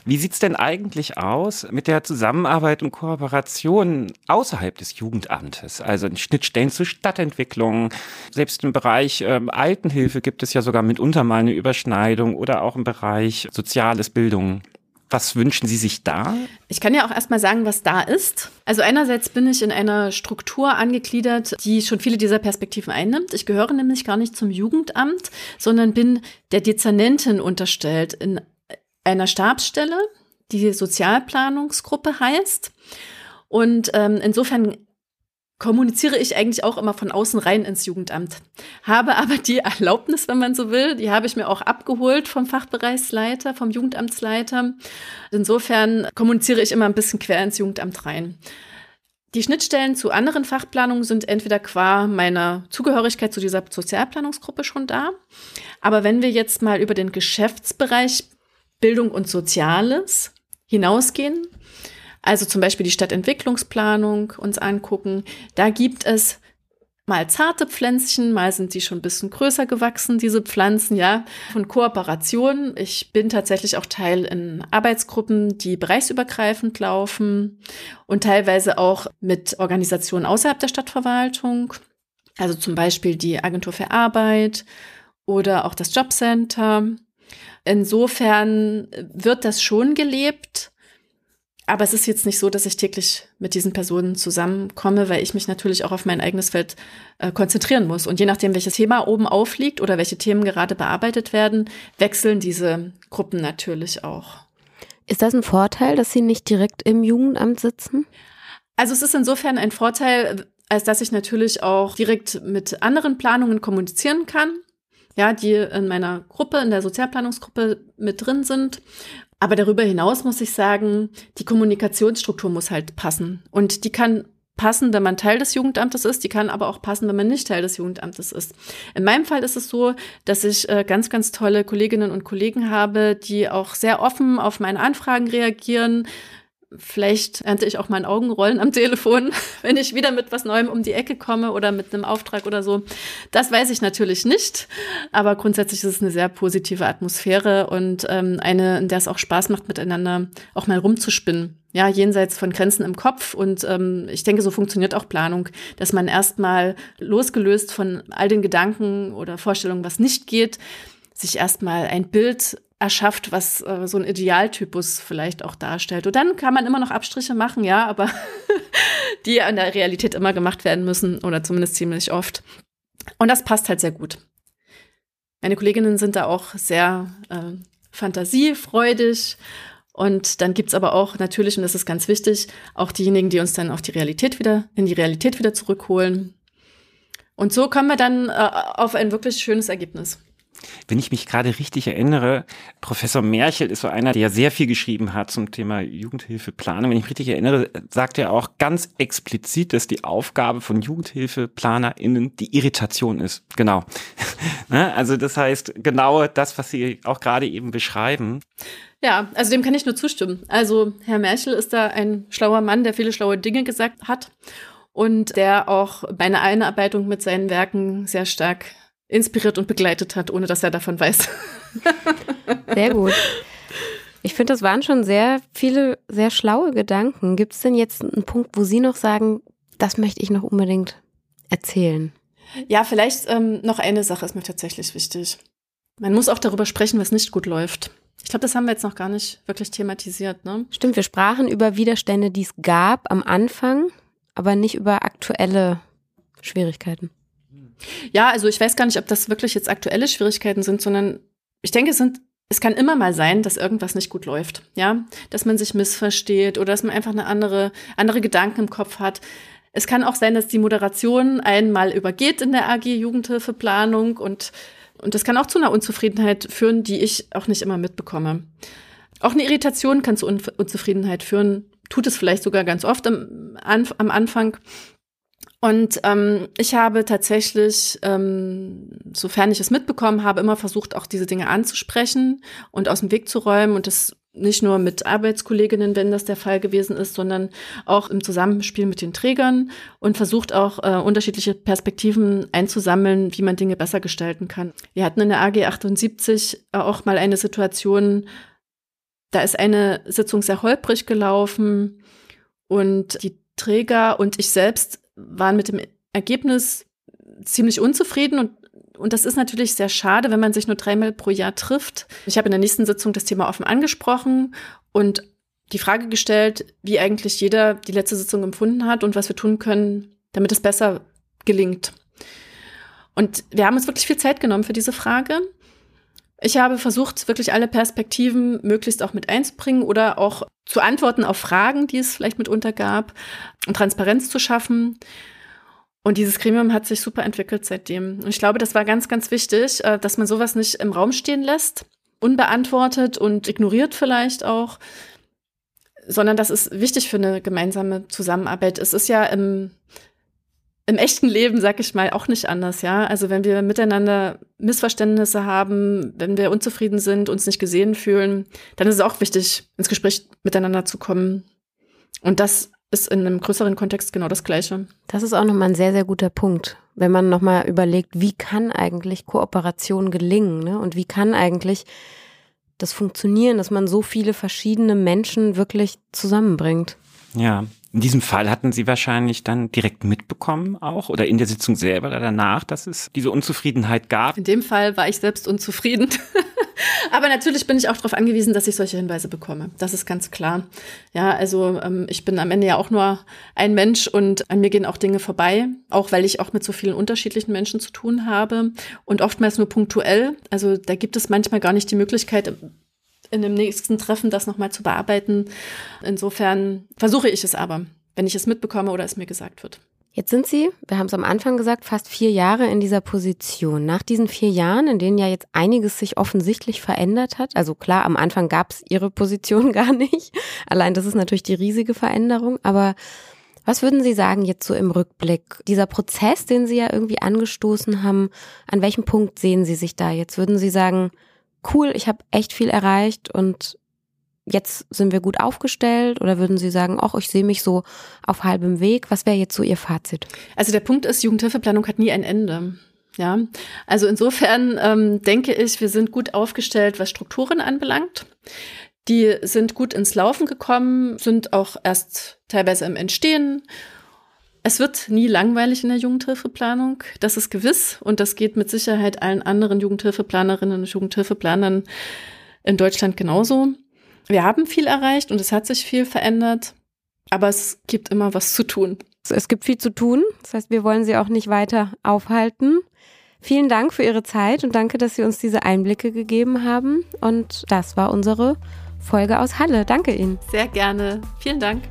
Wie sieht's denn eigentlich aus mit der Zusammenarbeit und Kooperation außerhalb des Jugendamtes? Also in Schnittstellen zur Stadtentwicklung, selbst im Bereich ähm, Altenhilfe gibt es ja sogar mitunter mal eine Überschneidung oder auch im Bereich Soziales Bildung. Was wünschen Sie sich da? Ich kann ja auch erstmal sagen, was da ist. Also einerseits bin ich in einer Struktur angegliedert, die schon viele dieser Perspektiven einnimmt. Ich gehöre nämlich gar nicht zum Jugendamt, sondern bin der Dezernentin unterstellt in einer Stabsstelle, die Sozialplanungsgruppe heißt. Und ähm, insofern kommuniziere ich eigentlich auch immer von außen rein ins Jugendamt. Habe aber die Erlaubnis, wenn man so will, die habe ich mir auch abgeholt vom Fachbereichsleiter, vom Jugendamtsleiter. Insofern kommuniziere ich immer ein bisschen quer ins Jugendamt rein. Die Schnittstellen zu anderen Fachplanungen sind entweder qua meiner Zugehörigkeit zu dieser Sozialplanungsgruppe schon da. Aber wenn wir jetzt mal über den Geschäftsbereich Bildung und Soziales hinausgehen, also zum Beispiel die Stadtentwicklungsplanung uns angucken. Da gibt es mal zarte Pflänzchen, mal sind sie schon ein bisschen größer gewachsen, diese Pflanzen, ja, von Kooperationen. Ich bin tatsächlich auch Teil in Arbeitsgruppen, die bereichsübergreifend laufen und teilweise auch mit Organisationen außerhalb der Stadtverwaltung. Also zum Beispiel die Agentur für Arbeit oder auch das Jobcenter. Insofern wird das schon gelebt aber es ist jetzt nicht so, dass ich täglich mit diesen Personen zusammenkomme, weil ich mich natürlich auch auf mein eigenes Feld äh, konzentrieren muss. Und je nachdem, welches Thema oben aufliegt oder welche Themen gerade bearbeitet werden, wechseln diese Gruppen natürlich auch. Ist das ein Vorteil, dass Sie nicht direkt im Jugendamt sitzen? Also es ist insofern ein Vorteil, als dass ich natürlich auch direkt mit anderen Planungen kommunizieren kann ja, die in meiner Gruppe, in der Sozialplanungsgruppe mit drin sind aber darüber hinaus muss ich sagen, die Kommunikationsstruktur muss halt passen. Und die kann passen, wenn man Teil des Jugendamtes ist, die kann aber auch passen, wenn man nicht Teil des Jugendamtes ist. In meinem Fall ist es so, dass ich äh, ganz, ganz tolle Kolleginnen und Kollegen habe, die auch sehr offen auf meine Anfragen reagieren, Vielleicht ernte ich auch mein Augenrollen am Telefon, wenn ich wieder mit was Neuem um die Ecke komme oder mit einem Auftrag oder so. Das weiß ich natürlich nicht, aber grundsätzlich ist es eine sehr positive Atmosphäre und ähm, eine, in der es auch Spaß macht, miteinander auch mal rumzuspinnen. Ja, jenseits von Grenzen im Kopf. Und ähm, ich denke, so funktioniert auch Planung, dass man erstmal losgelöst von all den Gedanken oder Vorstellungen, was nicht geht, sich erstmal ein Bild erschafft, was äh, so ein Idealtypus vielleicht auch darstellt. Und dann kann man immer noch Abstriche machen, ja, aber die in der Realität immer gemacht werden müssen oder zumindest ziemlich oft. Und das passt halt sehr gut. Meine Kolleginnen sind da auch sehr äh, fantasiefreudig. Und dann gibt's aber auch natürlich, und das ist ganz wichtig, auch diejenigen, die uns dann auf die Realität wieder, in die Realität wieder zurückholen. Und so kommen wir dann äh, auf ein wirklich schönes Ergebnis. Wenn ich mich gerade richtig erinnere, Professor Merchel ist so einer, der sehr viel geschrieben hat zum Thema Jugendhilfeplanung. Wenn ich mich richtig erinnere, sagt er auch ganz explizit, dass die Aufgabe von JugendhilfeplanerInnen die Irritation ist. Genau. Ne? also das heißt, genau das, was Sie auch gerade eben beschreiben. Ja, also dem kann ich nur zustimmen. Also Herr Merchel ist da ein schlauer Mann, der viele schlaue Dinge gesagt hat und der auch meine Einarbeitung mit seinen Werken sehr stark inspiriert und begleitet hat, ohne dass er davon weiß. Sehr gut. Ich finde, das waren schon sehr viele, sehr schlaue Gedanken. Gibt es denn jetzt einen Punkt, wo Sie noch sagen, das möchte ich noch unbedingt erzählen? Ja, vielleicht ähm, noch eine Sache ist mir tatsächlich wichtig. Man muss auch darüber sprechen, was nicht gut läuft. Ich glaube, das haben wir jetzt noch gar nicht wirklich thematisiert. Ne? Stimmt, wir sprachen über Widerstände, die es gab am Anfang, aber nicht über aktuelle Schwierigkeiten. Ja, also ich weiß gar nicht, ob das wirklich jetzt aktuelle Schwierigkeiten sind, sondern ich denke, es sind es kann immer mal sein, dass irgendwas nicht gut läuft, ja, dass man sich missversteht oder dass man einfach eine andere andere Gedanken im Kopf hat. Es kann auch sein, dass die Moderation einmal übergeht in der AG Jugendhilfeplanung und und das kann auch zu einer Unzufriedenheit führen, die ich auch nicht immer mitbekomme. Auch eine Irritation kann zu Un Unzufriedenheit führen, tut es vielleicht sogar ganz oft am, am Anfang. Und ähm, ich habe tatsächlich, ähm, sofern ich es mitbekommen habe, immer versucht, auch diese Dinge anzusprechen und aus dem Weg zu räumen und das nicht nur mit Arbeitskolleginnen, wenn das der Fall gewesen ist, sondern auch im Zusammenspiel mit den Trägern und versucht auch äh, unterschiedliche Perspektiven einzusammeln, wie man Dinge besser gestalten kann. Wir hatten in der AG 78 auch mal eine Situation, da ist eine Sitzung sehr holprig gelaufen und die Träger und ich selbst waren mit dem Ergebnis ziemlich unzufrieden und und das ist natürlich sehr schade, wenn man sich nur dreimal pro Jahr trifft. Ich habe in der nächsten Sitzung das Thema offen angesprochen und die Frage gestellt, wie eigentlich jeder die letzte Sitzung empfunden hat und was wir tun können, damit es besser gelingt. Und wir haben uns wirklich viel Zeit genommen für diese Frage. Ich habe versucht, wirklich alle Perspektiven möglichst auch mit einzubringen oder auch zu antworten auf Fragen, die es vielleicht mitunter gab, und Transparenz zu schaffen. Und dieses Gremium hat sich super entwickelt seitdem. Und ich glaube, das war ganz, ganz wichtig, äh, dass man sowas nicht im Raum stehen lässt, unbeantwortet und ignoriert vielleicht auch, sondern das ist wichtig für eine gemeinsame Zusammenarbeit. Es ist ja im, im echten Leben, sag ich mal, auch nicht anders, ja. Also wenn wir miteinander Missverständnisse haben, wenn wir unzufrieden sind, uns nicht gesehen fühlen, dann ist es auch wichtig, ins Gespräch miteinander zu kommen. Und das ist in einem größeren Kontext genau das Gleiche. Das ist auch nochmal ein sehr, sehr guter Punkt, wenn man nochmal überlegt, wie kann eigentlich Kooperation gelingen ne? und wie kann eigentlich das funktionieren, dass man so viele verschiedene Menschen wirklich zusammenbringt. Ja, in diesem Fall hatten Sie wahrscheinlich dann direkt mitbekommen auch oder in der Sitzung selber oder danach, dass es diese Unzufriedenheit gab. In dem Fall war ich selbst unzufrieden. Aber natürlich bin ich auch darauf angewiesen, dass ich solche Hinweise bekomme. Das ist ganz klar. Ja, also ähm, ich bin am Ende ja auch nur ein Mensch und an mir gehen auch Dinge vorbei, auch weil ich auch mit so vielen unterschiedlichen Menschen zu tun habe und oftmals nur punktuell. Also da gibt es manchmal gar nicht die Möglichkeit, in dem nächsten Treffen das nochmal zu bearbeiten. Insofern versuche ich es aber, wenn ich es mitbekomme oder es mir gesagt wird. Jetzt sind Sie, wir haben es am Anfang gesagt, fast vier Jahre in dieser Position. Nach diesen vier Jahren, in denen ja jetzt einiges sich offensichtlich verändert hat, also klar, am Anfang gab es Ihre Position gar nicht. Allein das ist natürlich die riesige Veränderung. Aber was würden Sie sagen jetzt so im Rückblick? Dieser Prozess, den Sie ja irgendwie angestoßen haben, an welchem Punkt sehen Sie sich da jetzt? Würden Sie sagen, cool, ich habe echt viel erreicht und jetzt sind wir gut aufgestellt oder würden Sie sagen, ach, ich sehe mich so auf halbem Weg? Was wäre jetzt so Ihr Fazit? Also der Punkt ist, Jugendhilfeplanung hat nie ein Ende. Ja, also insofern ähm, denke ich, wir sind gut aufgestellt, was Strukturen anbelangt. Die sind gut ins Laufen gekommen, sind auch erst teilweise im Entstehen. Es wird nie langweilig in der Jugendhilfeplanung, das ist gewiss und das geht mit Sicherheit allen anderen Jugendhilfeplanerinnen und Jugendhilfeplanern in Deutschland genauso. Wir haben viel erreicht und es hat sich viel verändert, aber es gibt immer was zu tun. Es gibt viel zu tun. Das heißt, wir wollen Sie auch nicht weiter aufhalten. Vielen Dank für Ihre Zeit und danke, dass Sie uns diese Einblicke gegeben haben. Und das war unsere Folge aus Halle. Danke Ihnen. Sehr gerne. Vielen Dank.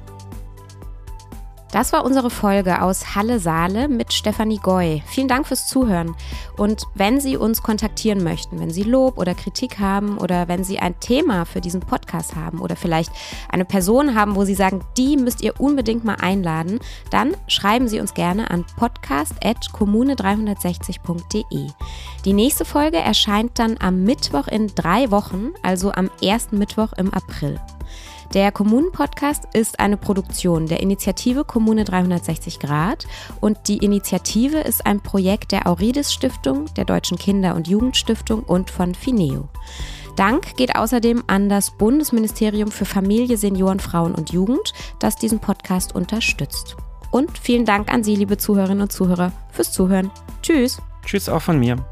Das war unsere Folge aus Halle Saale mit Stefanie Goy. Vielen Dank fürs Zuhören. Und wenn Sie uns kontaktieren möchten, wenn Sie Lob oder Kritik haben oder wenn Sie ein Thema für diesen Podcast haben oder vielleicht eine Person haben, wo Sie sagen, die müsst ihr unbedingt mal einladen, dann schreiben Sie uns gerne an podcast.kommune360.de. Die nächste Folge erscheint dann am Mittwoch in drei Wochen, also am ersten Mittwoch im April. Der Kommunen-Podcast ist eine Produktion der Initiative Kommune 360 Grad und die Initiative ist ein Projekt der Aurides Stiftung, der Deutschen Kinder- und Jugendstiftung und von Fineo. Dank geht außerdem an das Bundesministerium für Familie, Senioren, Frauen und Jugend, das diesen Podcast unterstützt. Und vielen Dank an Sie, liebe Zuhörerinnen und Zuhörer, fürs Zuhören. Tschüss. Tschüss auch von mir.